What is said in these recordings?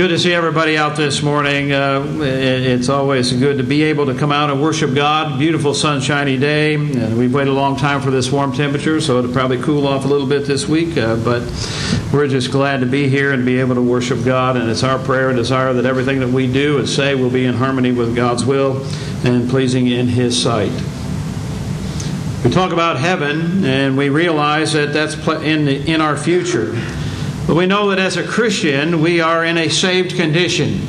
Good to see everybody out this morning. Uh, it's always good to be able to come out and worship God. Beautiful sunshiny day. And we've waited a long time for this warm temperature, so it'll probably cool off a little bit this week. Uh, but we're just glad to be here and be able to worship God. And it's our prayer and desire that everything that we do and say will be in harmony with God's will and pleasing in His sight. We talk about heaven, and we realize that that's in, in our future. But we know that as a Christian, we are in a saved condition.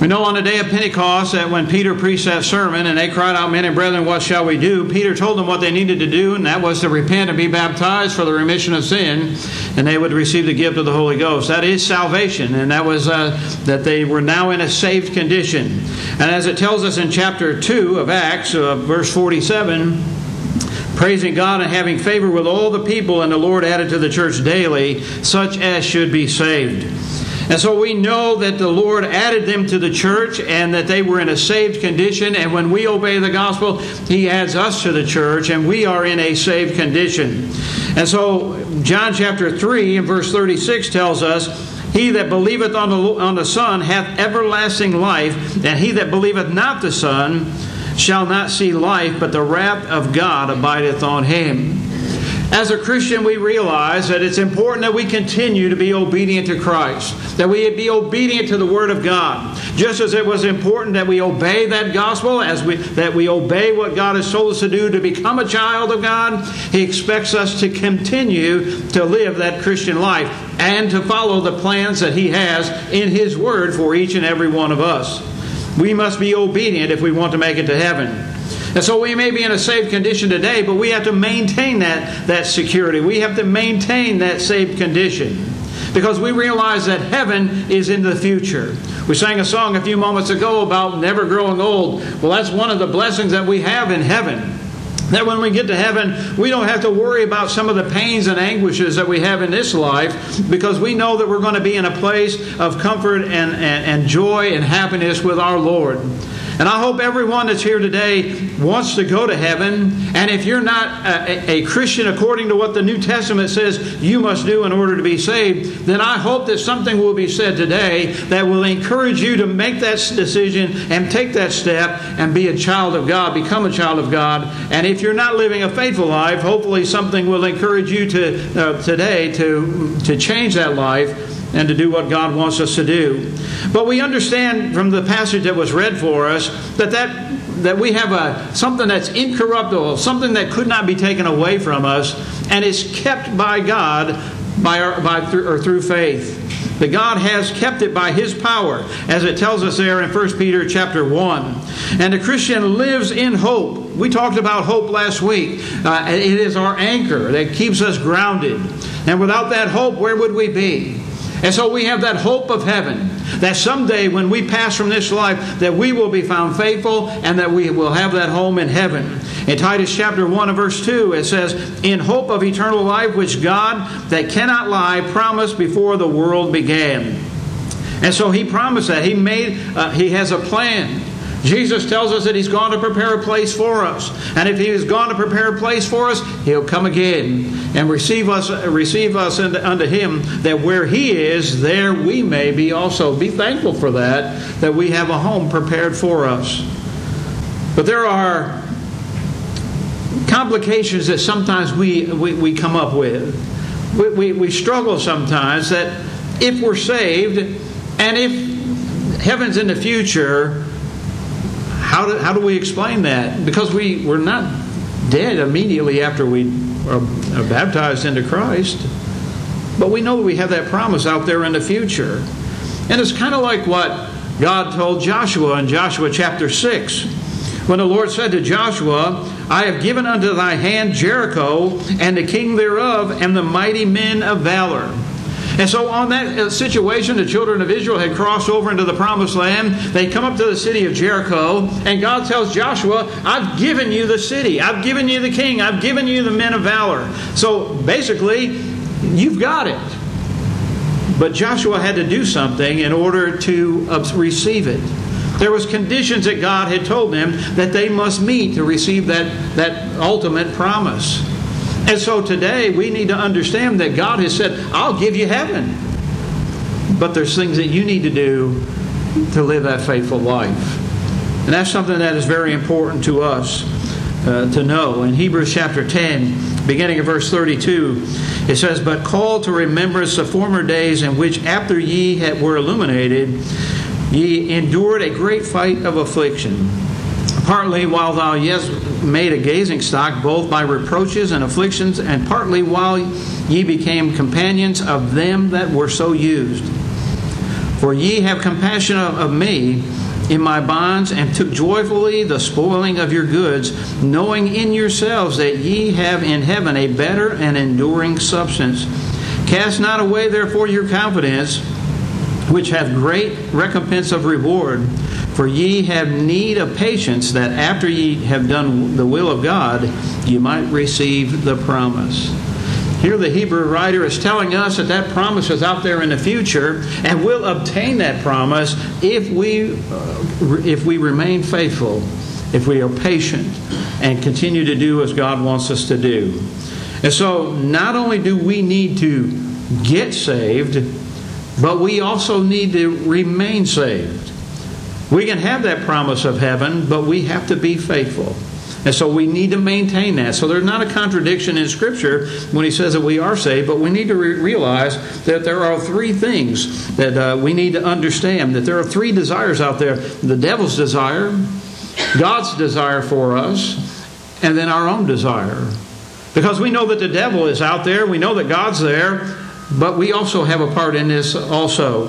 We know on the day of Pentecost that when Peter preached that sermon and they cried out, Men and brethren, what shall we do? Peter told them what they needed to do, and that was to repent and be baptized for the remission of sin, and they would receive the gift of the Holy Ghost. That is salvation, and that was uh, that they were now in a saved condition. And as it tells us in chapter 2 of Acts, uh, verse 47, praising God and having favor with all the people, and the Lord added to the church daily such as should be saved. And so we know that the Lord added them to the church and that they were in a saved condition. And when we obey the gospel, He adds us to the church and we are in a saved condition. And so John chapter 3 and verse 36 tells us, He that believeth on the, on the Son hath everlasting life, and he that believeth not the Son shall not see life, but the wrath of God abideth on him. As a Christian, we realize that it's important that we continue to be obedient to Christ, that we be obedient to the Word of God. Just as it was important that we obey that gospel, as we that we obey what God has told us to do to become a child of God, He expects us to continue to live that Christian life and to follow the plans that He has in His Word for each and every one of us. We must be obedient if we want to make it to heaven. And so we may be in a saved condition today, but we have to maintain that, that security. We have to maintain that saved condition because we realize that heaven is in the future. We sang a song a few moments ago about never growing old. Well, that's one of the blessings that we have in heaven. That when we get to heaven, we don't have to worry about some of the pains and anguishes that we have in this life because we know that we're going to be in a place of comfort and, and, and joy and happiness with our Lord. And I hope everyone that's here today wants to go to heaven. And if you're not a, a, Christian according to what the New Testament says you must do in order to be saved, then I hope that something will be said today that will encourage you to make that decision and take that step and be a child of God, become a child of God. And if you're not living a faithful life, hopefully something will encourage you to uh, today to to change that life and to do what God wants us to do. But we understand from the passage that was read for us that that, that we have a, something that's incorruptible, something that could not be taken away from us, and is kept by God by, our, by through, or through faith. That God has kept it by His power, as it tells us there in 1 Peter chapter 1. And the Christian lives in hope. We talked about hope last week. Uh, it is our anchor that keeps us grounded. And without that hope, where would we be? And so we have that hope of heaven that someday when we pass from this life that we will be found faithful and that we will have that home in heaven. In Titus chapter 1 and verse 2 it says, "In hope of eternal life which God that cannot lie promised before the world began." And so he promised that he made uh, he has a plan Jesus tells us that He's gone to prepare a place for us. And if He has gone to prepare a place for us, He'll come again and receive us, receive us unto Him, that where He is, there we may be also. Be thankful for that, that we have a home prepared for us. But there are complications that sometimes we, we, we come up with. We, we, we struggle sometimes that if we're saved and if heaven's in the future, how do, how do we explain that? Because we, we're not dead immediately after we are, are baptized into Christ, but we know we have that promise out there in the future. And it's kind of like what God told Joshua in Joshua chapter 6. When the Lord said to Joshua, I have given unto thy hand Jericho, and the king thereof, and the mighty men of valor. And so, on that uh, situation, the children of Israel had crossed over into the promised land. They come up to the city of Jericho, and God tells Joshua, I've given you the city, I've given you the king, I've given you the men of valor. So, basically, you've got it. But Joshua had to do something in order to receive it. There was conditions that God had told them that they must meet to receive that, that ultimate promise. And so today we need to understand that God has said, I'll give you heaven. but there's things that you need to do to live that faithful life. And that's something that is very important to us uh, to know. In Hebrews chapter 10, beginning of verse 32, it says, But call to remembrance the former days in which, after ye had, were illuminated, ye endured a great fight of affliction. Partly while thou yes made a gazing stock, both by reproaches and afflictions, and partly while ye became companions of them that were so used. For ye have compassion of, of me in my bonds, and took joyfully the spoiling of your goods, knowing in yourselves that ye have in heaven a better and enduring substance. Cast not away therefore your confidence, which hath great recompense of reward. For ye have need of patience, that after ye have done the will of God, ye might receive the promise. Here, the Hebrew writer is telling us that that promise is out there in the future, and we'll obtain that promise if we, uh, if we remain faithful, if we are patient, and continue to do as God wants us to do. And so, not only do we need to get saved, but we also need to remain saved. We can have that promise of heaven, but we have to be faithful. And so we need to maintain that. So there's not a contradiction in Scripture when he says that we are saved, but we need to re- realize that there are three things that uh, we need to understand that there are three desires out there the devil's desire, God's desire for us, and then our own desire. Because we know that the devil is out there, we know that God's there, but we also have a part in this also.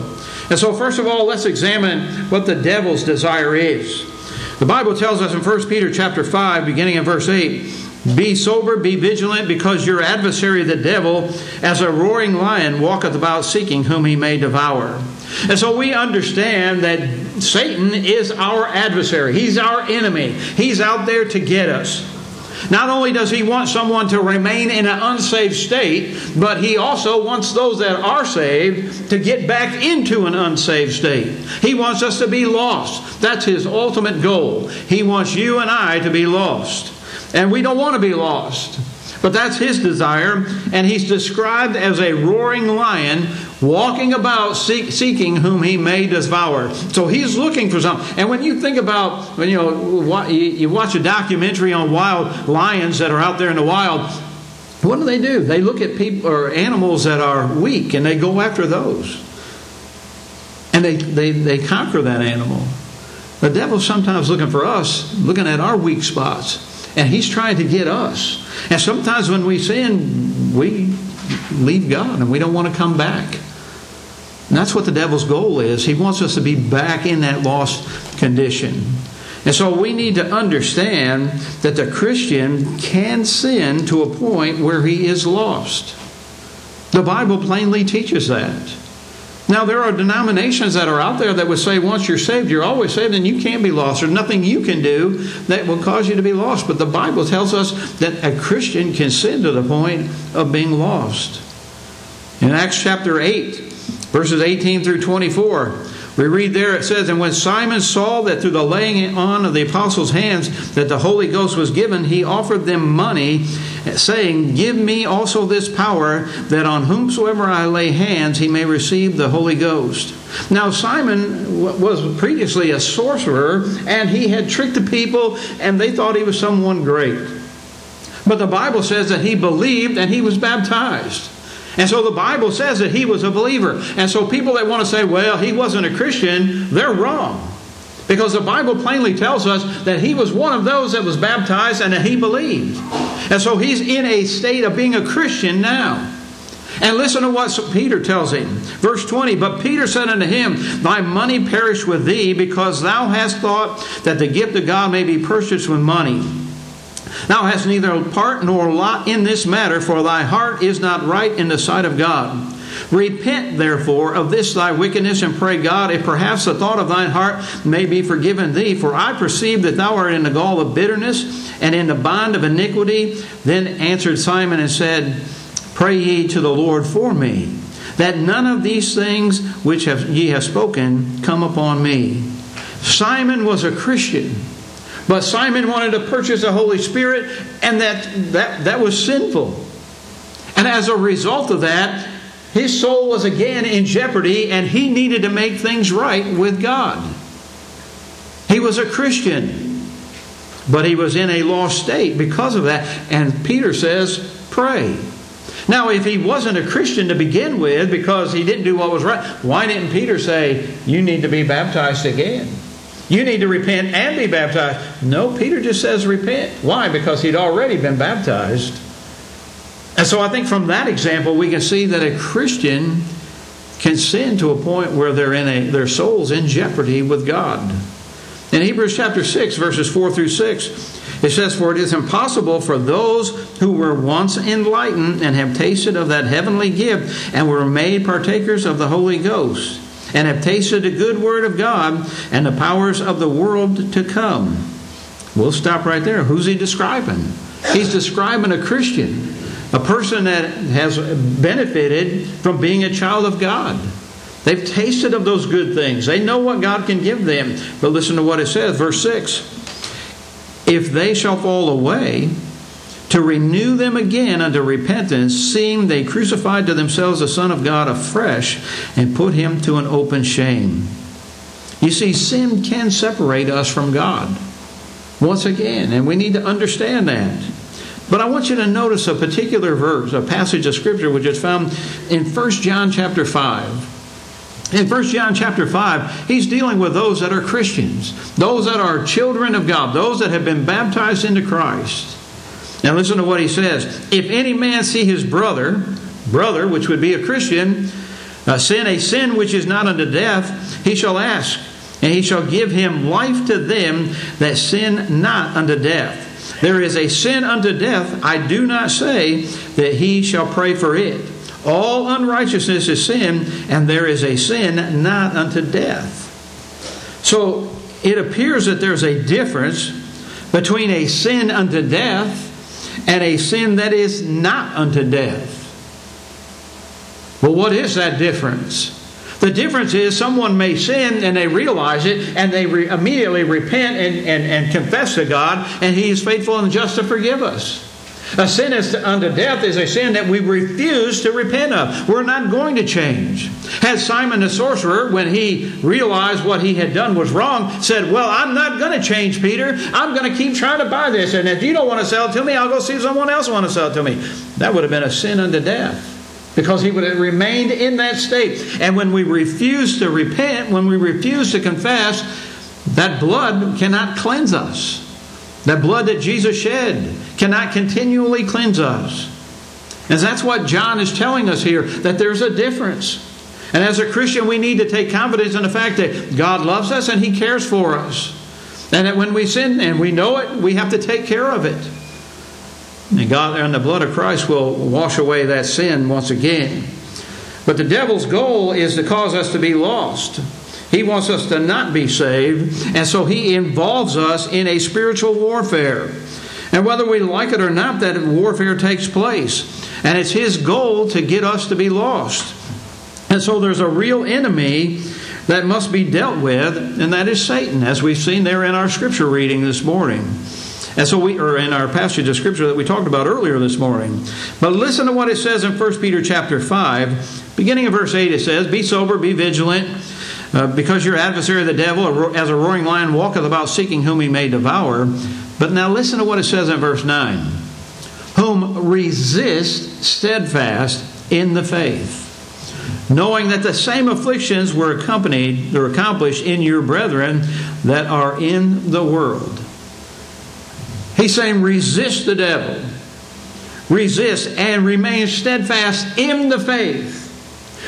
And so, first of all, let's examine what the devil's desire is. The Bible tells us in 1 Peter chapter 5, beginning in verse 8, be sober, be vigilant, because your adversary, the devil, as a roaring lion, walketh about seeking whom he may devour. And so we understand that Satan is our adversary. He's our enemy. He's out there to get us. Not only does he want someone to remain in an unsaved state, but he also wants those that are saved to get back into an unsaved state. He wants us to be lost. That's his ultimate goal. He wants you and I to be lost. And we don't want to be lost. But that's his desire, and he's described as a roaring lion walking about seek, seeking whom he may devour. So he's looking for something. And when you think about, when you know, you watch a documentary on wild lions that are out there in the wild, what do they do? They look at people or animals that are weak and they go after those. And they, they, they conquer that animal. The devil's sometimes looking for us, looking at our weak spots. And he's trying to get us. And sometimes when we sin, we leave God and we don't want to come back. And that's what the devil's goal is. He wants us to be back in that lost condition. And so we need to understand that the Christian can sin to a point where he is lost. The Bible plainly teaches that. Now, there are denominations that are out there that would say once you're saved, you're always saved and you can't be lost. There's nothing you can do that will cause you to be lost. But the Bible tells us that a Christian can sin to the point of being lost. In Acts chapter 8, verses 18 through 24, we read there it says, And when Simon saw that through the laying on of the apostles' hands that the Holy Ghost was given, he offered them money, saying, Give me also this power, that on whomsoever I lay hands he may receive the Holy Ghost. Now, Simon was previously a sorcerer, and he had tricked the people, and they thought he was someone great. But the Bible says that he believed and he was baptized. And so the Bible says that he was a believer. And so people that want to say, well, he wasn't a Christian, they're wrong. Because the Bible plainly tells us that he was one of those that was baptized and that he believed. And so he's in a state of being a Christian now. And listen to what Peter tells him. Verse 20 But Peter said unto him, Thy money perish with thee, because thou hast thought that the gift of God may be purchased with money. Thou hast neither part nor lot in this matter, for thy heart is not right in the sight of God. Repent, therefore, of this thy wickedness, and pray God, if perhaps the thought of thine heart may be forgiven thee. For I perceive that thou art in the gall of bitterness and in the bond of iniquity. Then answered Simon and said, Pray ye to the Lord for me, that none of these things which have, ye have spoken come upon me. Simon was a Christian. But Simon wanted to purchase the Holy Spirit, and that, that, that was sinful. And as a result of that, his soul was again in jeopardy and he needed to make things right with God. He was a Christian, but he was in a lost state because of that. And Peter says, pray. Now, if he wasn't a Christian to begin with because he didn't do what was right, why didn't Peter say, You need to be baptized again? You need to repent and be baptized. No, Peter just says repent. Why? Because he'd already been baptized. And so I think from that example, we can see that a Christian can sin to a point where they're in a, their soul's in jeopardy with God. In Hebrews chapter 6, verses 4 through 6, it says, For it is impossible for those who were once enlightened and have tasted of that heavenly gift and were made partakers of the Holy Ghost and have tasted the good word of God and the powers of the world to come. We'll stop right there. Who's he describing? He's describing a Christian, a person that has benefited from being a child of God. They've tasted of those good things. They know what God can give them. But listen to what it says, verse 6 if they shall fall away, to renew them again unto repentance, seeing they crucified to themselves the Son of God afresh and put him to an open shame. You see, sin can separate us from God once again, and we need to understand that. But I want you to notice a particular verse, a passage of scripture which is found in 1 John chapter 5. In 1 John chapter 5, he's dealing with those that are Christians, those that are children of God, those that have been baptized into Christ. Now listen to what he says. If any man see his brother, brother, which would be a Christian, uh, sin a sin which is not unto death, he shall ask, and he shall give him life to them that sin not unto death. There is a sin unto death, I do not say that he shall pray for it. All unrighteousness is sin, and there is a sin not unto death. So it appears that there's a difference between a sin unto death and a sin that is not unto death. Well, what is that difference? The difference is someone may sin and they realize it and they re- immediately repent and, and, and confess to God, and He is faithful and just to forgive us. A sin is unto death is a sin that we refuse to repent of. We're not going to change. Had Simon the sorcerer, when he realized what he had done was wrong, said, Well, I'm not going to change, Peter. I'm going to keep trying to buy this. And if you don't want to sell it to me, I'll go see if someone else want to sell it to me. That would have been a sin unto death because he would have remained in that state. And when we refuse to repent, when we refuse to confess, that blood cannot cleanse us. That blood that Jesus shed cannot continually cleanse us. And that's what John is telling us here that there's a difference. And as a Christian, we need to take confidence in the fact that God loves us and He cares for us. And that when we sin and we know it, we have to take care of it. And God and the blood of Christ will wash away that sin once again. But the devil's goal is to cause us to be lost. He wants us to not be saved, and so he involves us in a spiritual warfare. And whether we like it or not, that warfare takes place. And it's his goal to get us to be lost. And so there's a real enemy that must be dealt with, and that is Satan, as we've seen there in our scripture reading this morning. And so we are in our passage of scripture that we talked about earlier this morning. But listen to what it says in 1 Peter chapter 5. Beginning of verse 8, it says, Be sober, be vigilant. Uh, because your adversary, the devil, as a roaring lion, walketh about seeking whom he may devour. But now listen to what it says in verse 9 Whom resist steadfast in the faith, knowing that the same afflictions were accompanied, or accomplished in your brethren that are in the world. He's saying, resist the devil, resist, and remain steadfast in the faith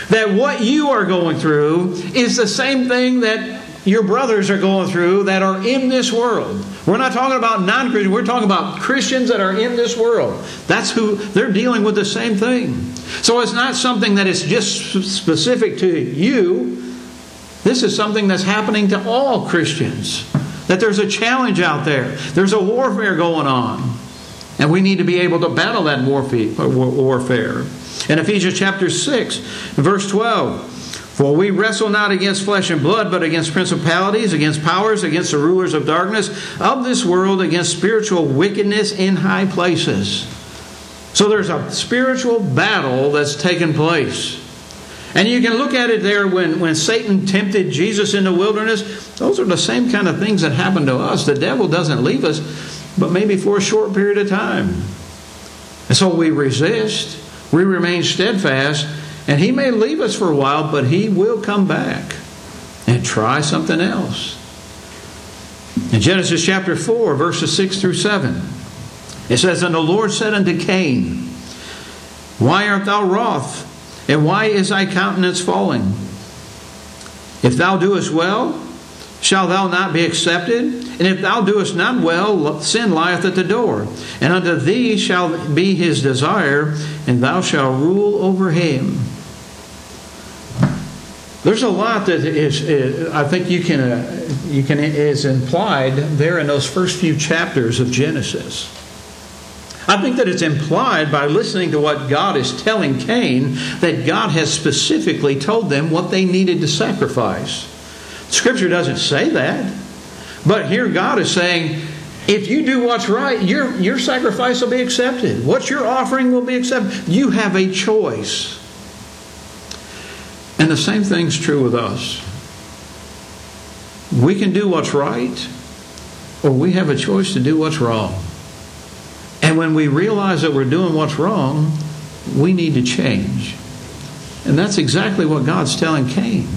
that what you are going through is the same thing that your brothers are going through that are in this world. We're not talking about non Christians, we're talking about Christians that are in this world. That's who they're dealing with the same thing. So it's not something that is just specific to you. This is something that's happening to all Christians. That there's a challenge out there, there's a warfare going on. And we need to be able to battle that warfare. In Ephesians chapter 6, verse 12, for we wrestle not against flesh and blood, but against principalities, against powers, against the rulers of darkness of this world, against spiritual wickedness in high places. So there's a spiritual battle that's taken place. And you can look at it there when, when Satan tempted Jesus in the wilderness. Those are the same kind of things that happen to us. The devil doesn't leave us, but maybe for a short period of time. And so we resist, we remain steadfast, and he may leave us for a while, but he will come back and try something else. In Genesis chapter 4, verses 6 through 7, it says, And the Lord said unto Cain, Why art thou wroth? And why is thy countenance falling? If thou doest well, shall thou not be accepted? And if thou doest not well, sin lieth at the door. And unto thee shall be his desire, and thou shalt rule over him. There's a lot that is, I think you can, uh, you can is implied there in those first few chapters of Genesis. I think that it's implied by listening to what God is telling Cain that God has specifically told them what they needed to sacrifice. Scripture doesn't say that. But here God is saying, if you do what's right, your, your sacrifice will be accepted. What you're offering will be accepted. You have a choice. And the same thing's true with us. We can do what's right, or we have a choice to do what's wrong. And when we realize that we're doing what's wrong, we need to change. And that's exactly what God's telling Cain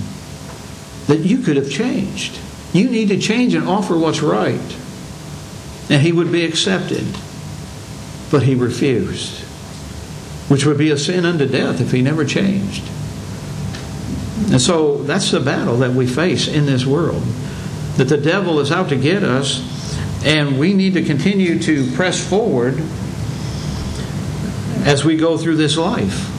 that you could have changed. You need to change and offer what's right. And he would be accepted. But he refused, which would be a sin unto death if he never changed. And so that's the battle that we face in this world. That the devil is out to get us and we need to continue to press forward as we go through this life.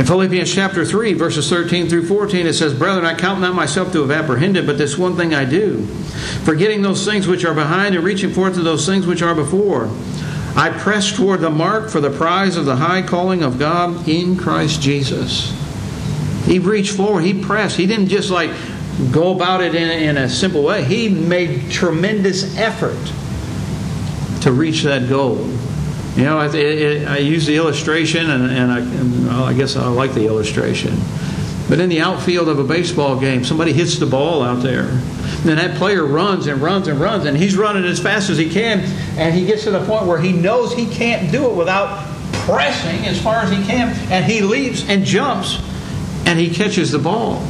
In Philippians chapter 3, verses 13 through 14, it says, Brethren, I count not myself to have apprehended, but this one thing I do, forgetting those things which are behind and reaching forth to those things which are before. I press toward the mark for the prize of the high calling of God in Christ Jesus. He reached forward, he pressed. He didn't just like go about it in, in a simple way. He made tremendous effort to reach that goal. You know, I, it, I use the illustration, and, and, I, and well, I guess I like the illustration. But in the outfield of a baseball game, somebody hits the ball out there. And that player runs and runs and runs, and he's running as fast as he can, and he gets to the point where he knows he can't do it without pressing as far as he can, and he leaps and jumps, and he catches the ball.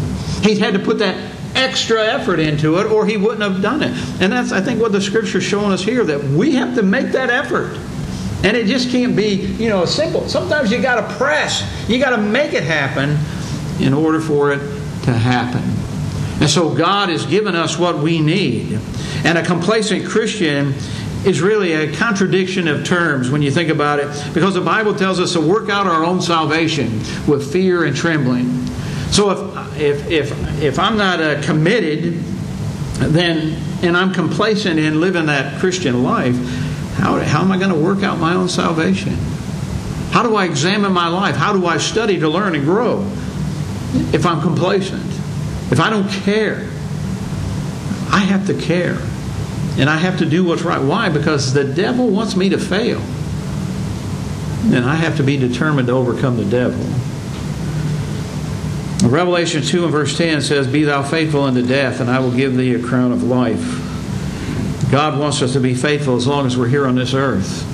He's had to put that extra effort into it or he wouldn't have done it. And that's, I think, what the scripture's showing us here that we have to make that effort. And it just can't be, you know, simple. Sometimes you got to press, you got to make it happen in order for it to happen. And so God has given us what we need. And a complacent Christian is really a contradiction of terms when you think about it, because the Bible tells us to work out our own salvation with fear and trembling. So if if if if I'm not uh, committed, then and I'm complacent in living that Christian life, how how am I going to work out my own salvation? How do I examine my life? How do I study to learn and grow? If I'm complacent, if I don't care, I have to care. And I have to do what's right. Why? Because the devil wants me to fail. And I have to be determined to overcome the devil. Revelation 2 and verse 10 says, Be thou faithful unto death, and I will give thee a crown of life. God wants us to be faithful as long as we're here on this earth.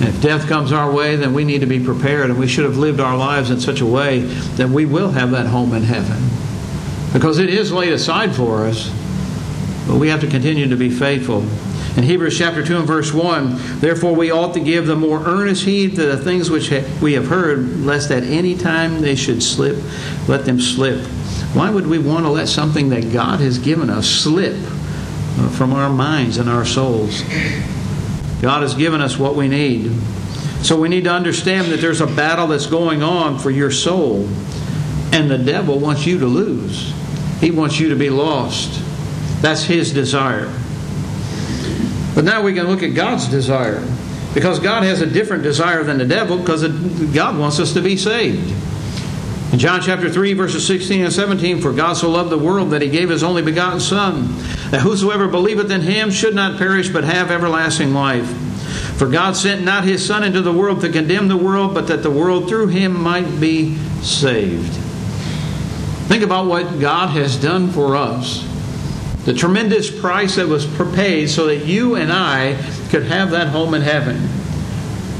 And if death comes our way, then we need to be prepared, and we should have lived our lives in such a way that we will have that home in heaven. Because it is laid aside for us, but we have to continue to be faithful. In Hebrews chapter 2 and verse 1, therefore we ought to give the more earnest heed to the things which we have heard, lest at any time they should slip, let them slip. Why would we want to let something that God has given us slip from our minds and our souls? God has given us what we need. So we need to understand that there's a battle that's going on for your soul, and the devil wants you to lose. He wants you to be lost. That's his desire. But now we can look at God's desire. Because God has a different desire than the devil, because God wants us to be saved. In John chapter 3, verses 16 and 17, For God so loved the world that he gave his only begotten Son, that whosoever believeth in him should not perish, but have everlasting life. For God sent not his Son into the world to condemn the world, but that the world through him might be saved. Think about what God has done for us. The tremendous price that was paid so that you and I could have that home in heaven.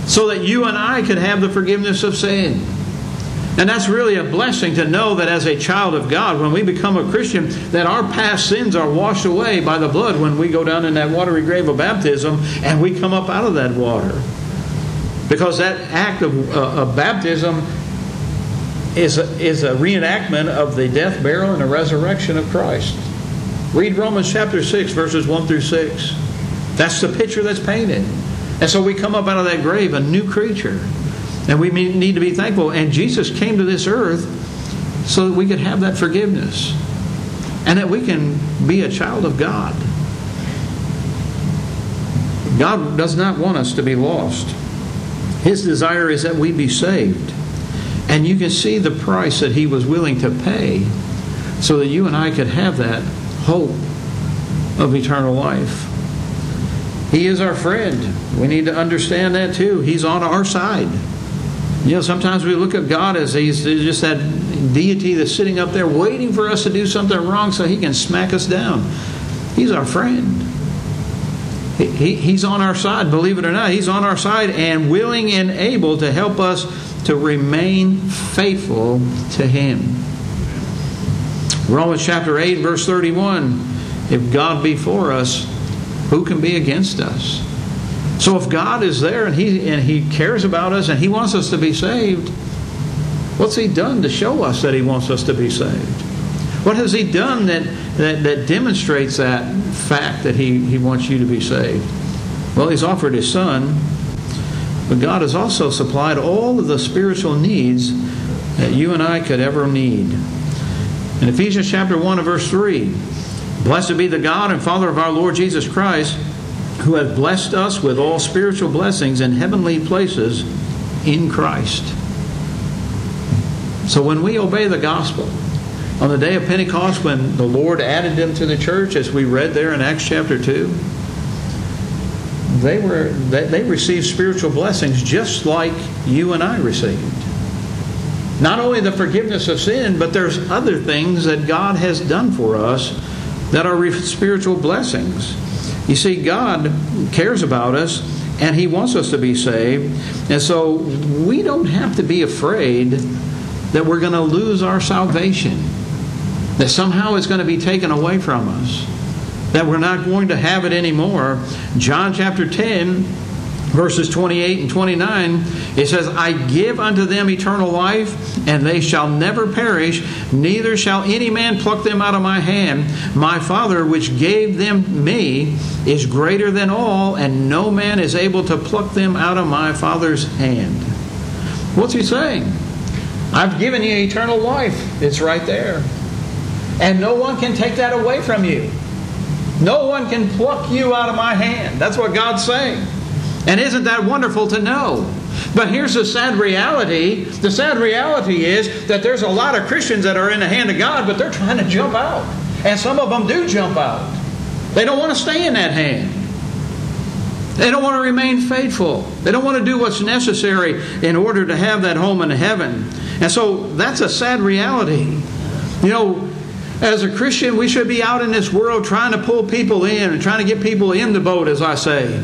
So that you and I could have the forgiveness of sin. And that's really a blessing to know that as a child of God, when we become a Christian, that our past sins are washed away by the blood when we go down in that watery grave of baptism and we come up out of that water. Because that act of, uh, of baptism is a, is a reenactment of the death, burial, and the resurrection of Christ. Read Romans chapter 6, verses 1 through 6. That's the picture that's painted. And so we come up out of that grave a new creature. And we need to be thankful. And Jesus came to this earth so that we could have that forgiveness and that we can be a child of God. God does not want us to be lost. His desire is that we be saved. And you can see the price that He was willing to pay so that you and I could have that hope of eternal life. He is our friend. We need to understand that too. He's on our side. You know, sometimes we look at God as He's just that deity that's sitting up there waiting for us to do something wrong so He can smack us down. He's our friend. He, he's on our side, believe it or not. He's on our side and willing and able to help us to remain faithful to Him. Romans chapter 8, verse 31 If God be for us, who can be against us? So if God is there and He and He cares about us and He wants us to be saved, what's He done to show us that He wants us to be saved? What has He done that, that, that demonstrates that fact that he, he wants you to be saved? Well, He's offered His Son, but God has also supplied all of the spiritual needs that you and I could ever need. In Ephesians chapter 1 and verse 3, Blessed be the God and Father of our Lord Jesus Christ, who hath blessed us with all spiritual blessings in heavenly places in Christ. So when we obey the gospel, on the day of Pentecost, when the Lord added them to the church, as we read there in Acts chapter 2, they, were, they, they received spiritual blessings just like you and I received. Not only the forgiveness of sin, but there's other things that God has done for us that are spiritual blessings. You see, God cares about us and He wants us to be saved. And so we don't have to be afraid that we're going to lose our salvation that somehow it's going to be taken away from us, that we're not going to have it anymore. John chapter 10, verses 28 and 29, it says, I give unto them eternal life, and they shall never perish, neither shall any man pluck them out of my hand. My Father, which gave them me, is greater than all, and no man is able to pluck them out of my Father's hand. What's he saying? I've given you eternal life. It's right there. And no one can take that away from you. No one can pluck you out of my hand. That's what God's saying. And isn't that wonderful to know? But here's the sad reality. The sad reality is that there's a lot of Christians that are in the hand of God, but they're trying to jump out. And some of them do jump out. They don't want to stay in that hand. They don't want to remain faithful. They don't want to do what's necessary in order to have that home in heaven. And so that's a sad reality. You know, as a Christian, we should be out in this world trying to pull people in and trying to get people in the boat, as I say.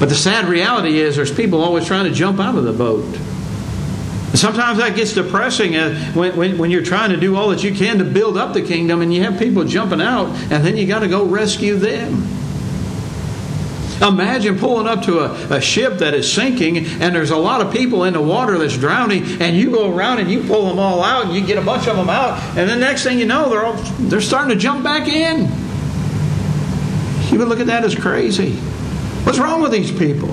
But the sad reality is there's people always trying to jump out of the boat. Sometimes that gets depressing uh, when, when, when, you're trying to do all that you can to build up the kingdom and you have people jumping out and then you got to go rescue them. Imagine pulling up to a, a ship that is sinking and there's a lot of people in the water that's drowning, and you go around and you pull them all out, and you get a bunch of them out, and the next thing you know, they're all they're starting to jump back in. You would look at that as crazy. What's wrong with these people?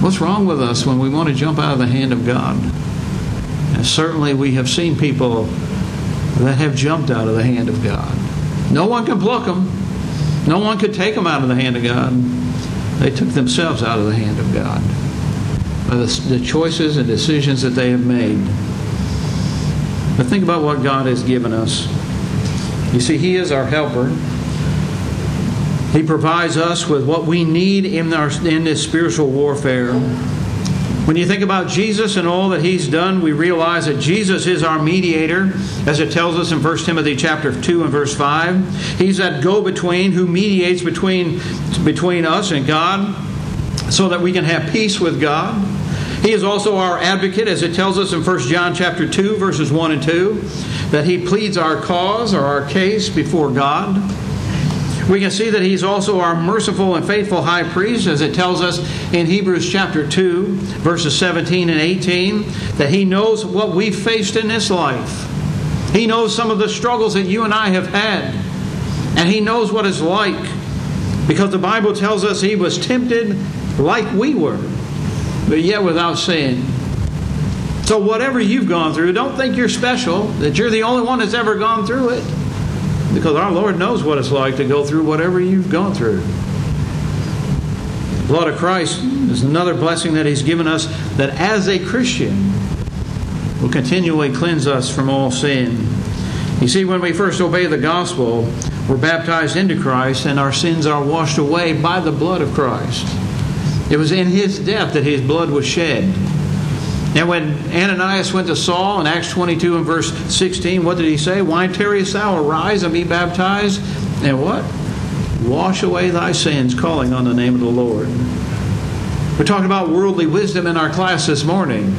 What's wrong with us when we want to jump out of the hand of God? And certainly we have seen people that have jumped out of the hand of God. No one can pluck them. No one could take them out of the hand of God. They took themselves out of the hand of God by the, the choices and decisions that they have made. But think about what God has given us. You see, He is our helper. He provides us with what we need in, our, in this spiritual warfare. When you think about Jesus and all that he's done, we realize that Jesus is our mediator, as it tells us in 1 Timothy chapter 2 and verse 5. He's that go-between who mediates between, between us and God so that we can have peace with God. He is also our advocate, as it tells us in 1 John chapter 2, verses 1 and 2, that he pleads our cause or our case before God. We can see that he's also our merciful and faithful high priest, as it tells us in Hebrews chapter 2, verses 17 and 18, that he knows what we've faced in this life. He knows some of the struggles that you and I have had. And he knows what it's like. Because the Bible tells us he was tempted like we were, but yet without sin. So, whatever you've gone through, don't think you're special, that you're the only one that's ever gone through it. Because our Lord knows what it's like to go through whatever you've gone through. The blood of Christ is another blessing that He's given us that as a Christian will continually cleanse us from all sin. You see, when we first obey the gospel, we're baptized into Christ and our sins are washed away by the blood of Christ. It was in His death that His blood was shed. And when Ananias went to Saul in Acts 22 and verse 16, what did he say? Why tarriest thou? Arise and be baptized. And what? Wash away thy sins, calling on the name of the Lord. We're talking about worldly wisdom in our class this morning,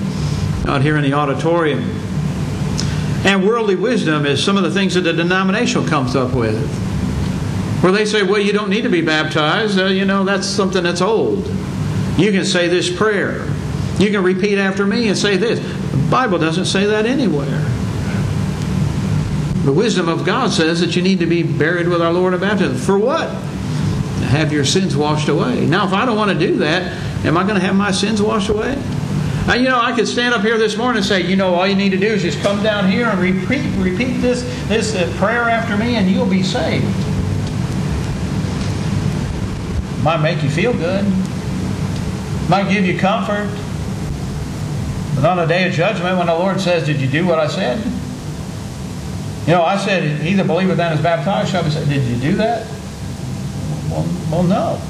out here in the auditorium. And worldly wisdom is some of the things that the denomination comes up with. Where they say, well, you don't need to be baptized. Uh, you know, that's something that's old. You can say this prayer. You can repeat after me and say this. The Bible doesn't say that anywhere. The wisdom of God says that you need to be buried with our Lord in baptism. For what? To have your sins washed away. Now, if I don't want to do that, am I going to have my sins washed away? Now, you know, I could stand up here this morning and say, you know, all you need to do is just come down here and repeat, repeat this, this uh, prayer after me, and you'll be saved. Might make you feel good. Might give you comfort. But on the day of judgment, when the Lord says, Did you do what I said? You know, I said, He that believeth and is baptized shall be saved. Did you do that? Well, well, no.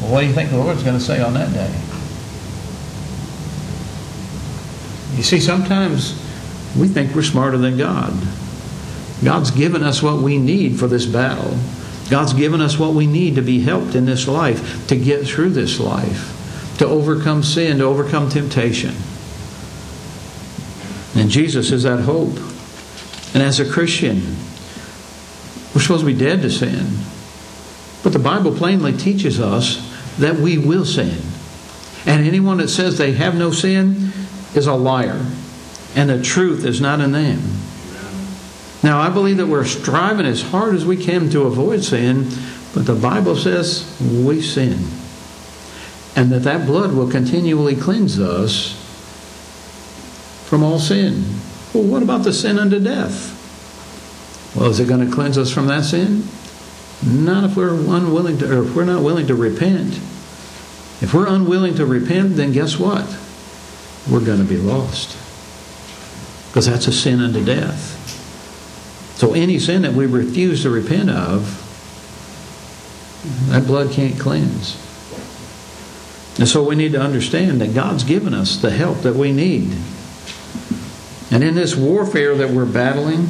Well, what do you think the Lord's going to say on that day? You see, sometimes we think we're smarter than God. God's given us what we need for this battle. God's given us what we need to be helped in this life, to get through this life to overcome sin, to overcome temptation. And Jesus is that hope. And as a Christian, we're supposed to be dead to sin. But the Bible plainly teaches us that we will sin. And anyone that says they have no sin is a liar. And the truth is not in them. Now, I believe that we're striving as hard as we can to avoid sin, but the Bible says we sin and that that blood will continually cleanse us from all sin. Well, what about the sin unto death? Well, is it going to cleanse us from that sin? Not if we're unwilling to, or if we're not willing to repent. If we're unwilling to repent, then guess what? We're going to be lost. Because that's a sin unto death. So any sin that we refuse to repent of, that blood can't cleanse. And so we need to understand that God's given us the help that we need. And in this warfare that we're battling,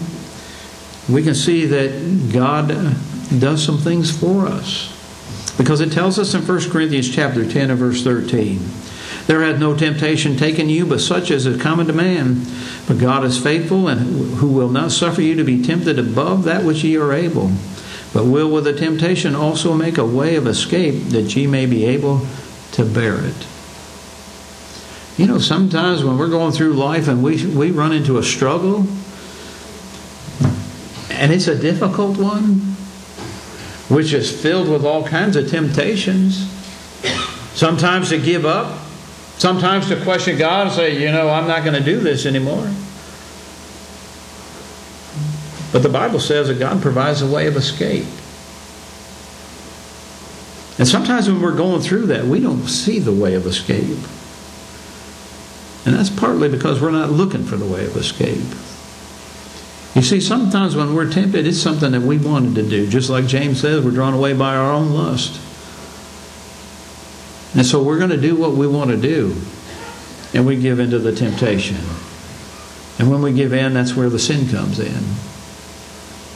we can see that God does some things for us. Because it tells us in 1 Corinthians chapter 10 and verse 13, there hath no temptation taken you, but such as is common to man. But God is faithful, and who will not suffer you to be tempted above that which ye are able, but will with the temptation also make a way of escape, that ye may be able to bear it. You know, sometimes when we're going through life and we, we run into a struggle, and it's a difficult one, which is filled with all kinds of temptations. Sometimes to give up, sometimes to question God and say, you know, I'm not going to do this anymore. But the Bible says that God provides a way of escape. And sometimes when we're going through that, we don't see the way of escape. And that's partly because we're not looking for the way of escape. You see, sometimes when we're tempted, it's something that we wanted to do. Just like James says, we're drawn away by our own lust. And so we're going to do what we want to do. and we give into the temptation. And when we give in, that's where the sin comes in.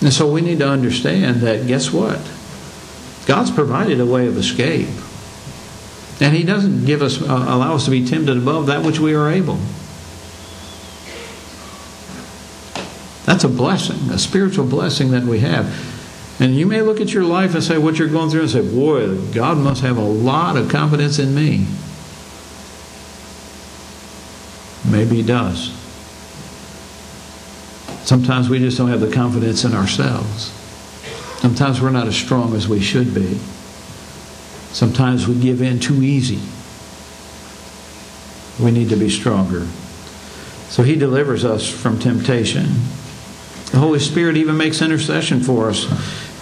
And so we need to understand that guess what? God's provided a way of escape. And He doesn't give us, uh, allow us to be tempted above that which we are able. That's a blessing, a spiritual blessing that we have. And you may look at your life and say what you're going through and say, boy, God must have a lot of confidence in me. Maybe He does. Sometimes we just don't have the confidence in ourselves. Sometimes we're not as strong as we should be. Sometimes we give in too easy. We need to be stronger. So he delivers us from temptation. The Holy Spirit even makes intercession for us.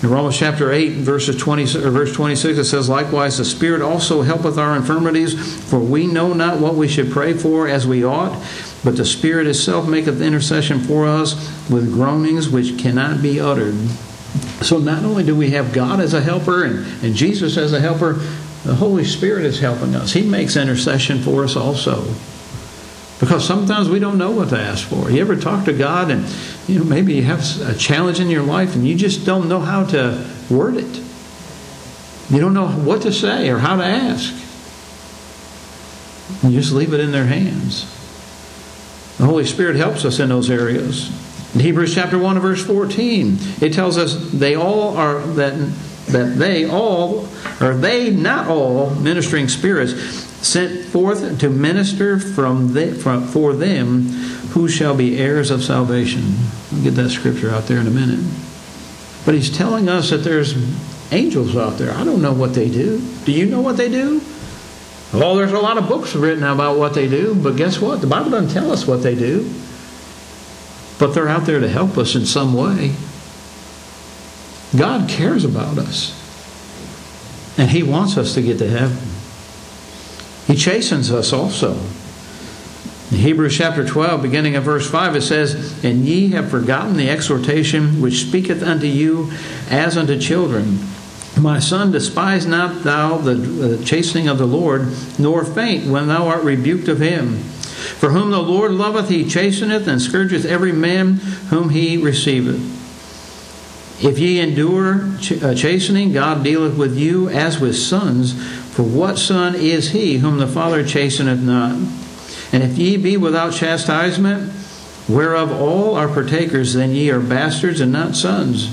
In Romans chapter 8, verses 20, or verse 26, it says, Likewise, the Spirit also helpeth our infirmities, for we know not what we should pray for as we ought, but the Spirit itself maketh intercession for us with groanings which cannot be uttered. So not only do we have God as a helper and, and Jesus as a helper, the Holy Spirit is helping us. He makes intercession for us also. Because sometimes we don't know what to ask for. You ever talk to God and you know maybe you have a challenge in your life and you just don't know how to word it. You don't know what to say or how to ask. You just leave it in their hands. The Holy Spirit helps us in those areas. In Hebrews chapter 1 verse 14, it tells us they all are that that they all or they not all ministering spirits sent forth to minister from, the, from for them who shall be heirs of salvation. We'll get that scripture out there in a minute. But he's telling us that there's angels out there. I don't know what they do. Do you know what they do? Well, there's a lot of books written about what they do, but guess what? The Bible doesn't tell us what they do. But they're out there to help us in some way. God cares about us. And He wants us to get to heaven. He chastens us also. In Hebrews chapter 12, beginning of verse 5, it says, And ye have forgotten the exhortation which speaketh unto you as unto children. My son, despise not thou the chastening of the Lord, nor faint when thou art rebuked of him. For whom the Lord loveth, he chasteneth and scourgeth every man whom he receiveth. If ye endure uh, chastening, God dealeth with you as with sons. For what son is he whom the Father chasteneth not? And if ye be without chastisement, whereof all are partakers, then ye are bastards and not sons.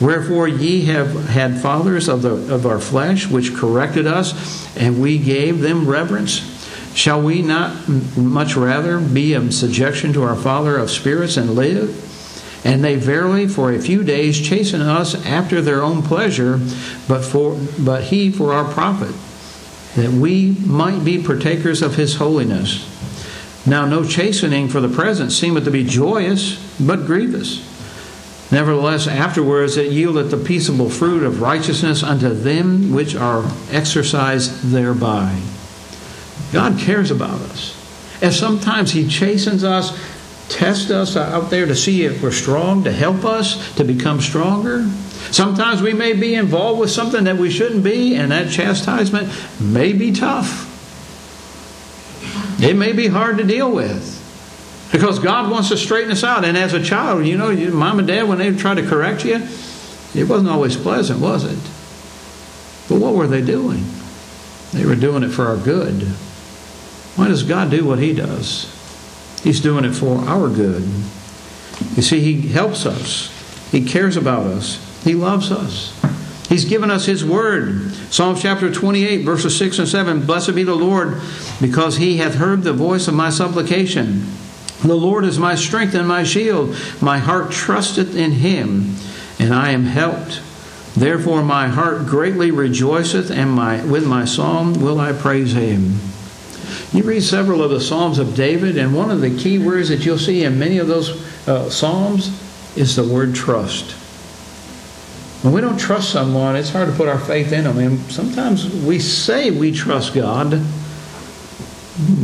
Wherefore ye have had fathers of, the, of our flesh, which corrected us, and we gave them reverence. Shall we not much rather be in subjection to our Father of spirits and live? And they verily for a few days chasten us after their own pleasure, but for but he for our profit, that we might be partakers of his holiness. Now no chastening for the present seemeth to be joyous, but grievous. Nevertheless, afterwards it yieldeth the peaceable fruit of righteousness unto them which are exercised thereby. God cares about us. And sometimes He chastens us tests us out there to see if we're strong, to help us to become stronger. Sometimes we may be involved with something that we shouldn't be, and that chastisement may be tough. It may be hard to deal with. Because God wants to straighten us out. And as a child, you know, mom and dad, when they try to correct you, it wasn't always pleasant, was it? But what were they doing? They were doing it for our good. Why does God do what He does? He's doing it for our good. You see, He helps us, He cares about us, He loves us. He's given us His word. Psalm chapter 28, verses 6 and 7 Blessed be the Lord, because He hath heard the voice of my supplication. The Lord is my strength and my shield. My heart trusteth in Him, and I am helped. Therefore, my heart greatly rejoiceth, and my, with my psalm will I praise Him. You read several of the Psalms of David, and one of the key words that you'll see in many of those uh, Psalms is the word trust. When we don't trust someone, it's hard to put our faith in them. And sometimes we say we trust God,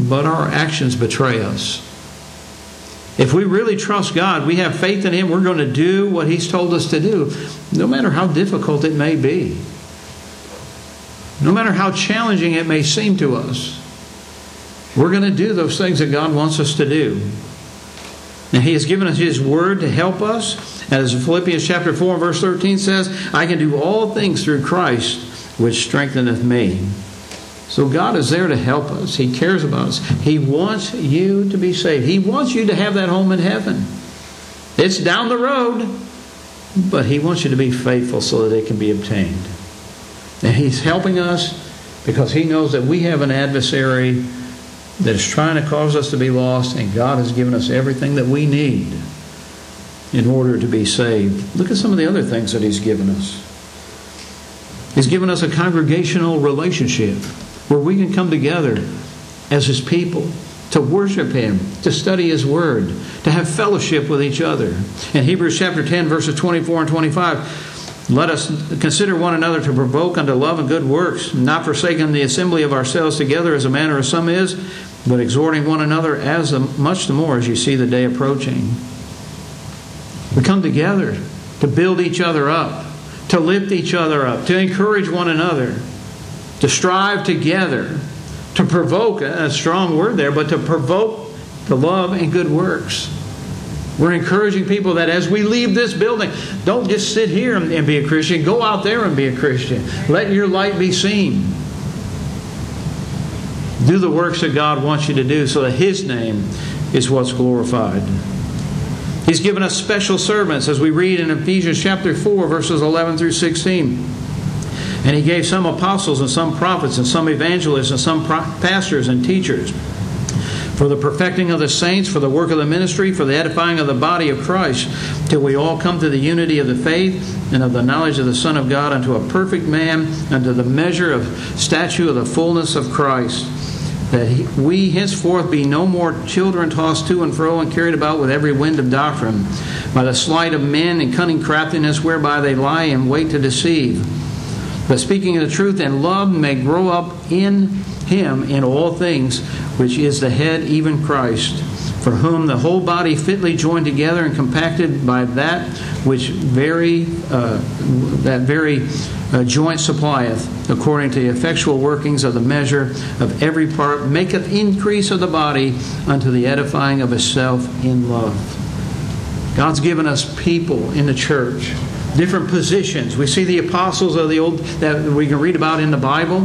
but our actions betray us. If we really trust God, we have faith in Him, we're going to do what He's told us to do, no matter how difficult it may be, no matter how challenging it may seem to us. We're going to do those things that God wants us to do. And He has given us His Word to help us. As Philippians chapter 4 verse 13 says, I can do all things through Christ, which strengtheneth me. So God is there to help us. He cares about us. He wants you to be saved. He wants you to have that home in heaven. It's down the road, but He wants you to be faithful so that it can be obtained. And He's helping us because He knows that we have an adversary that is trying to cause us to be lost, and God has given us everything that we need in order to be saved. Look at some of the other things that He's given us. He's given us a congregational relationship where we can come together as His people to worship Him, to study His Word, to have fellowship with each other. In Hebrews chapter 10, verses 24 and 25, let us consider one another to provoke unto love and good works, not forsaking the assembly of ourselves together as a manner of some is, but exhorting one another as much the more as you see the day approaching. We come together to build each other up, to lift each other up, to encourage one another, to strive together, to provoke a strong word there, but to provoke the love and good works. We're encouraging people that as we leave this building, don't just sit here and be a Christian. Go out there and be a Christian. Let your light be seen. Do the works that God wants you to do so that His name is what's glorified. He's given us special servants, as we read in Ephesians chapter 4, verses 11 through 16. And he gave some apostles and some prophets and some evangelists and some pastors and teachers for the perfecting of the saints, for the work of the ministry, for the edifying of the body of Christ, till we all come to the unity of the faith and of the knowledge of the Son of God, unto a perfect man, unto the measure of stature of the fullness of Christ that we henceforth be no more children tossed to and fro and carried about with every wind of doctrine, by the sleight of men and cunning craftiness whereby they lie in wait to deceive. But speaking the truth and love may grow up in him in all things, which is the head, even Christ, for whom the whole body fitly joined together and compacted by that which very uh, that very uh, joint supplieth, according to the effectual workings of the measure of every part, maketh increase of the body unto the edifying of itself in love. God's given us people in the church, different positions. We see the apostles of the old that we can read about in the Bible.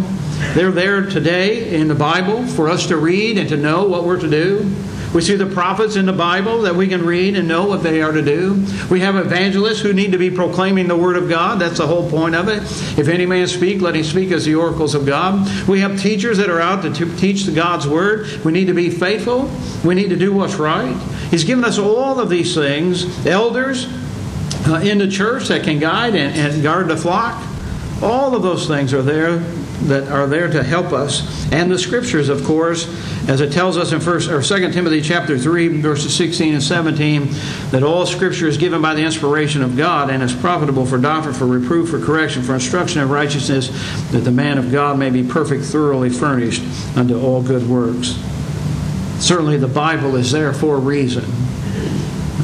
They're there today in the Bible for us to read and to know what we're to do. We see the prophets in the Bible that we can read and know what they are to do. We have evangelists who need to be proclaiming the Word of God. That's the whole point of it. If any man speak, let him speak as the oracles of God. We have teachers that are out to teach the God's Word. We need to be faithful. We need to do what's right. He's given us all of these things. Elders uh, in the church that can guide and, and guard the flock. All of those things are there that are there to help us. And the scriptures, of course, as it tells us in first or second Timothy chapter 3, verses 16 and 17, that all scripture is given by the inspiration of God and is profitable for doctrine, for reproof, for correction, for instruction in righteousness, that the man of God may be perfect, thoroughly furnished unto all good works. Certainly the Bible is there for a reason.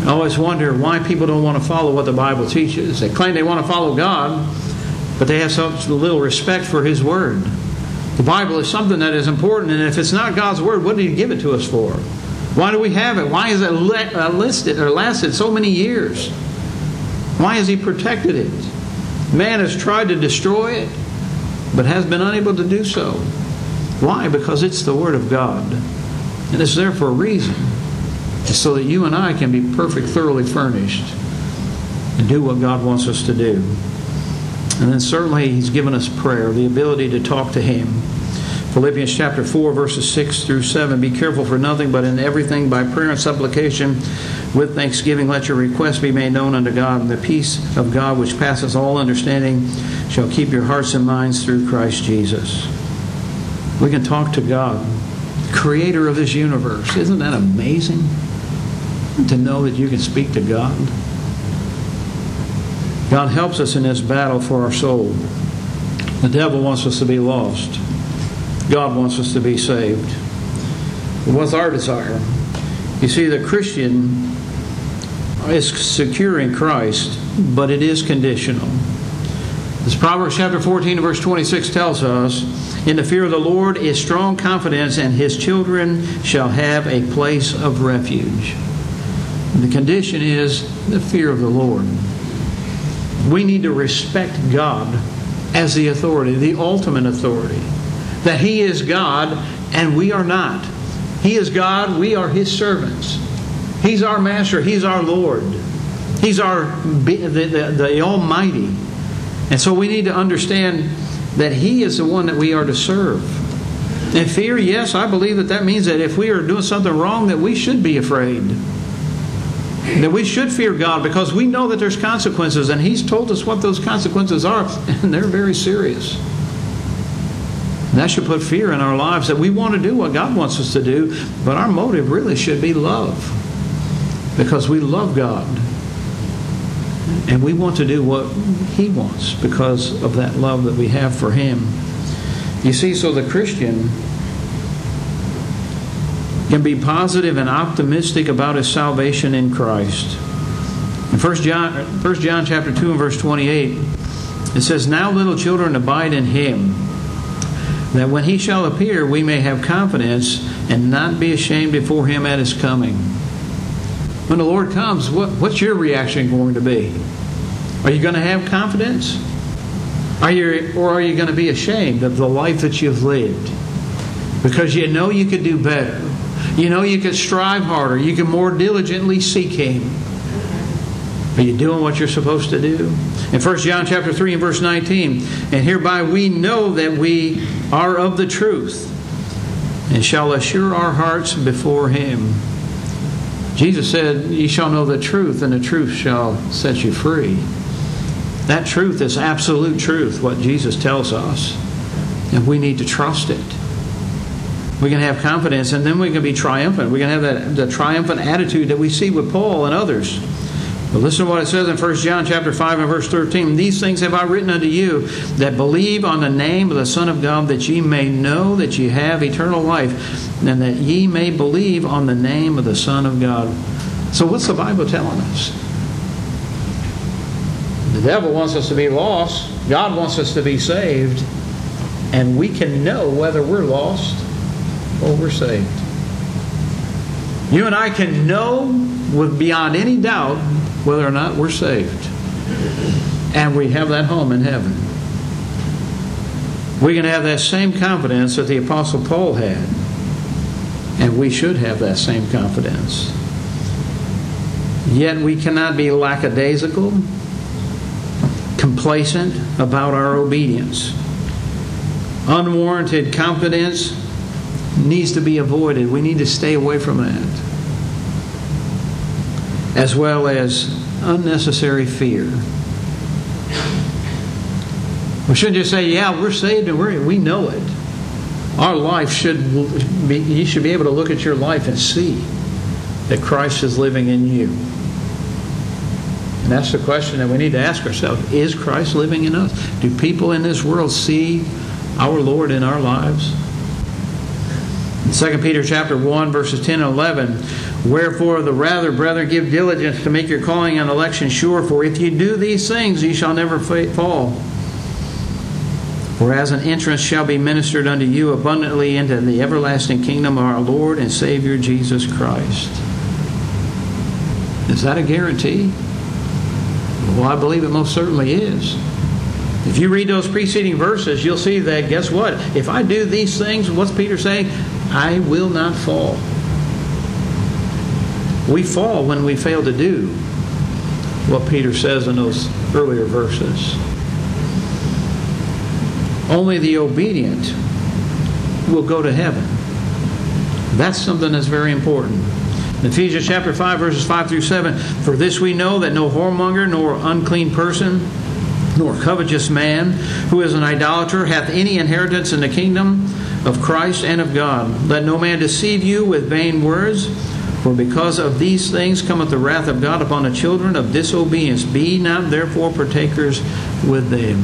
I always wonder why people don't want to follow what the Bible teaches. They claim they want to follow God, but they have such little respect for His Word. The Bible is something that is important, and if it's not God's Word, what did He give it to us for? Why do we have it? Why is it uh, listed or lasted so many years? Why has He protected it? Man has tried to destroy it, but has been unable to do so. Why? Because it's the Word of God. And it's there for a reason. So that you and I can be perfect, thoroughly furnished, and do what God wants us to do. And then certainly He's given us prayer, the ability to talk to Him. Philippians chapter 4, verses 6 through 7. Be careful for nothing, but in everything by prayer and supplication with thanksgiving let your requests be made known unto God. And the peace of God, which passes all understanding, shall keep your hearts and minds through Christ Jesus. We can talk to God, creator of this universe. Isn't that amazing? To know that you can speak to God. God helps us in this battle for our soul. The devil wants us to be lost. God wants us to be saved. what's our desire? You see, the Christian is secure in Christ, but it is conditional. As Proverbs chapter 14 verse 26 tells us, In the fear of the Lord is strong confidence, and his children shall have a place of refuge. The condition is the fear of the Lord. We need to respect God as the authority, the ultimate authority. That He is God and we are not. He is God, we are His servants. He's our master, He's our Lord. He's our the, the, the Almighty. And so we need to understand that He is the one that we are to serve. And fear, yes, I believe that that means that if we are doing something wrong, that we should be afraid. That we should fear God because we know that there's consequences, and He's told us what those consequences are, and they're very serious. That should put fear in our lives that we want to do what God wants us to do, but our motive really should be love because we love God and we want to do what He wants because of that love that we have for Him. You see, so the Christian can be positive and optimistic about his salvation in Christ. In 1 John, 1 John chapter 2 and verse 28, it says, Now little children abide in him, that when he shall appear we may have confidence and not be ashamed before him at his coming. When the Lord comes, what, what's your reaction going to be? Are you going to have confidence? Are you, or are you going to be ashamed of the life that you've lived? Because you know you could do better. You know you could strive harder. You can more diligently seek Him. Are you doing what you're supposed to do? In 1 John chapter 3 and verse 19, and hereby we know that we are of the truth and shall assure our hearts before him. Jesus said, Ye shall know the truth, and the truth shall set you free. That truth is absolute truth, what Jesus tells us. And we need to trust it. We can have confidence, and then we can be triumphant. We can have that the triumphant attitude that we see with Paul and others. But listen to what it says in 1 John chapter 5 and verse 13. These things have I written unto you that believe on the name of the Son of God, that ye may know that ye have eternal life, and that ye may believe on the name of the Son of God. So what's the Bible telling us? The devil wants us to be lost. God wants us to be saved. And we can know whether we're lost or we're saved. You and I can know with beyond any doubt whether or not we're saved. And we have that home in heaven. We can have that same confidence that the Apostle Paul had. And we should have that same confidence. Yet we cannot be lackadaisical, complacent about our obedience. Unwarranted confidence needs to be avoided. We need to stay away from that. As well as unnecessary fear. We shouldn't just say, yeah, we're saved and we're, we know it. Our life should be, you should be able to look at your life and see that Christ is living in you. And that's the question that we need to ask ourselves. Is Christ living in us? Do people in this world see our Lord in our lives? 2 Peter chapter 1 verses 10 and 11 Wherefore the rather brethren give diligence to make your calling and election sure for if you do these things ye shall never fall Whereas an entrance shall be ministered unto you abundantly into the everlasting kingdom of our Lord and Savior Jesus Christ. Is that a guarantee? Well, I believe it most certainly is. If you read those preceding verses, you'll see that, guess what? If I do these things, what's Peter saying? I will not fall. We fall when we fail to do what Peter says in those earlier verses. Only the obedient will go to heaven. That's something that's very important. In Ephesians chapter 5, verses 5 through 7, For this we know that no whoremonger, nor unclean person, nor covetous man, who is an idolater, hath any inheritance in the kingdom of Christ and of God. Let no man deceive you with vain words, for because of these things cometh the wrath of God upon the children of disobedience. Be not therefore partakers with them.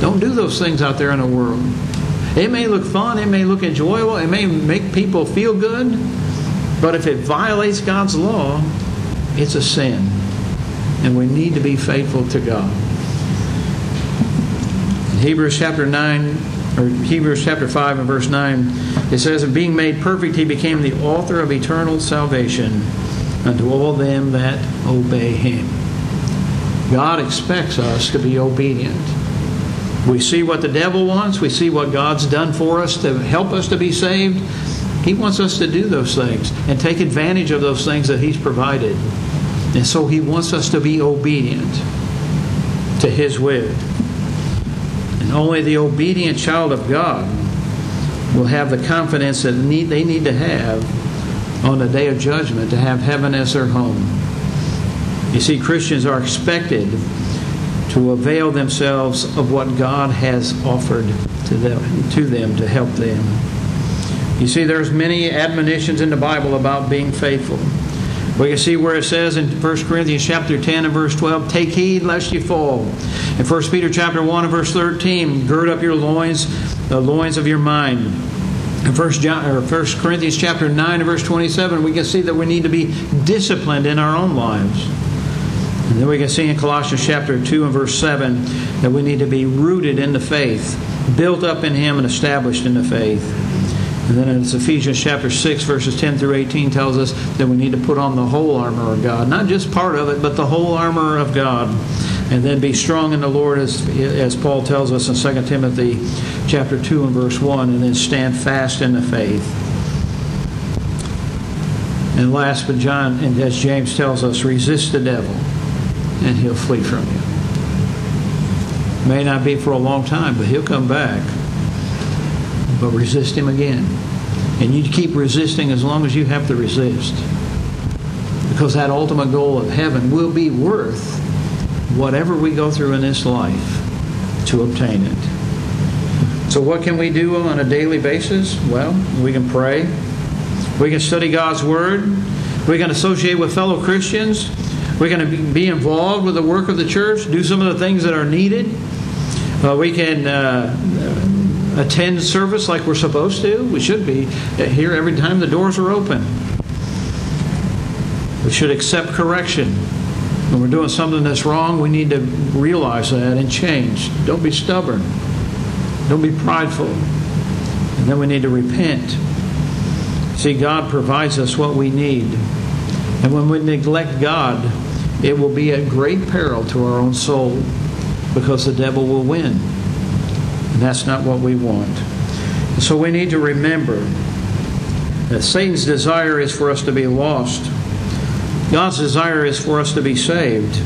Don't do those things out there in the world. It may look fun, it may look enjoyable, it may make people feel good, but if it violates God's law, it's a sin. And we need to be faithful to God. In Hebrews chapter 9, or Hebrews chapter 5 and verse 9, it says, "And being made perfect, he became the author of eternal salvation unto all them that obey him. God expects us to be obedient. We see what the devil wants, we see what God's done for us to help us to be saved. He wants us to do those things and take advantage of those things that He's provided. And so He wants us to be obedient to His will. And only the obedient child of God will have the confidence that need, they need to have on the day of judgment to have heaven as their home. You see, Christians are expected to avail themselves of what God has offered to them, to them to help them. You see, there's many admonitions in the Bible about being faithful. We can see where it says in 1 Corinthians chapter 10 and verse 12, take heed lest you fall. In 1 Peter chapter 1 and verse 13, gird up your loins, the loins of your mind. In 1 John, or 1 Corinthians chapter 9 and verse 27, we can see that we need to be disciplined in our own lives. And then we can see in Colossians chapter 2 and verse 7 that we need to be rooted in the faith, built up in Him, and established in the faith. And then it's Ephesians chapter 6, verses 10 through 18 tells us that we need to put on the whole armor of God. Not just part of it, but the whole armor of God. And then be strong in the Lord, as, as Paul tells us in 2 Timothy chapter 2 and verse 1. And then stand fast in the faith. And last but John, and as James tells us, resist the devil, and he'll flee from you. May not be for a long time, but he'll come back but resist him again. And you keep resisting as long as you have to resist. Because that ultimate goal of heaven will be worth whatever we go through in this life to obtain it. So, what can we do on a daily basis? Well, we can pray, we can study God's Word, we can associate with fellow Christians, going to be involved with the work of the church, do some of the things that are needed. Uh, we can uh, attend service like we're supposed to. We should be here every time the doors are open. We should accept correction. When we're doing something that's wrong, we need to realize that and change. Don't be stubborn. Don't be prideful. And then we need to repent. See, God provides us what we need. And when we neglect God, it will be at great peril to our own soul because the devil will win. And that's not what we want. So we need to remember that Satan's desire is for us to be lost. God's desire is for us to be saved.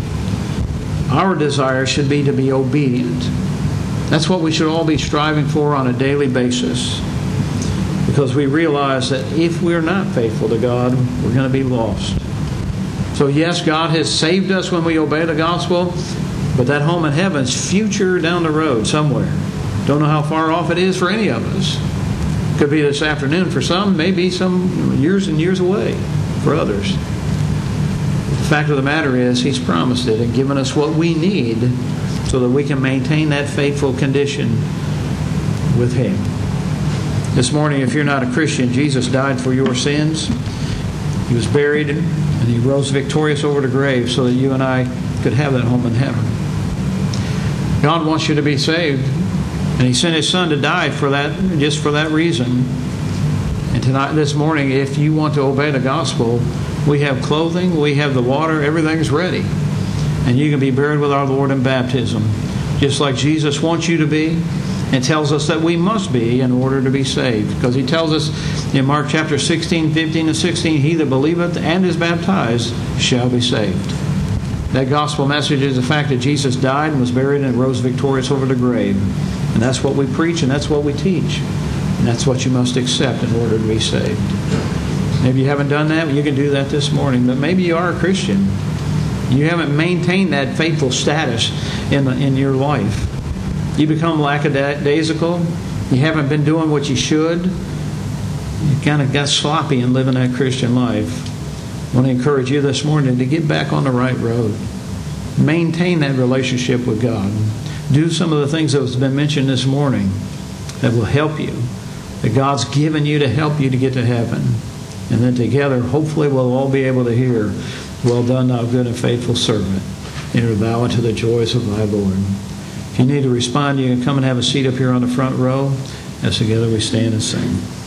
Our desire should be to be obedient. That's what we should all be striving for on a daily basis. Because we realize that if we're not faithful to God, we're going to be lost. So, yes, God has saved us when we obey the gospel, but that home in heaven is future down the road somewhere. Don't know how far off it is for any of us. Could be this afternoon for some, maybe some years and years away for others. The fact of the matter is, He's promised it and given us what we need so that we can maintain that faithful condition with Him. This morning, if you're not a Christian, Jesus died for your sins. He was buried and He rose victorious over the grave so that you and I could have that home in heaven. God wants you to be saved. And he sent his son to die for that, just for that reason. And tonight, this morning, if you want to obey the gospel, we have clothing, we have the water, everything's ready. And you can be buried with our Lord in baptism, just like Jesus wants you to be and tells us that we must be in order to be saved. Because he tells us in Mark chapter 16, 15, and 16, He that believeth and is baptized shall be saved. That gospel message is the fact that Jesus died and was buried and rose victorious over the grave. And that's what we preach and that's what we teach. And that's what you must accept in order to be saved. Maybe you haven't done that, you can do that this morning. But maybe you are a Christian. You haven't maintained that faithful status in, the, in your life. You become lackadaisical. You haven't been doing what you should. You kind of got sloppy in living that Christian life. I want to encourage you this morning to get back on the right road. Maintain that relationship with God do some of the things that has been mentioned this morning that will help you, that God's given you to help you to get to heaven. And then together, hopefully, we'll all be able to hear, Well done, thou good and faithful servant. Enter thou into the joys of thy Lord. If you need to respond, you can come and have a seat up here on the front row as together we stand and sing.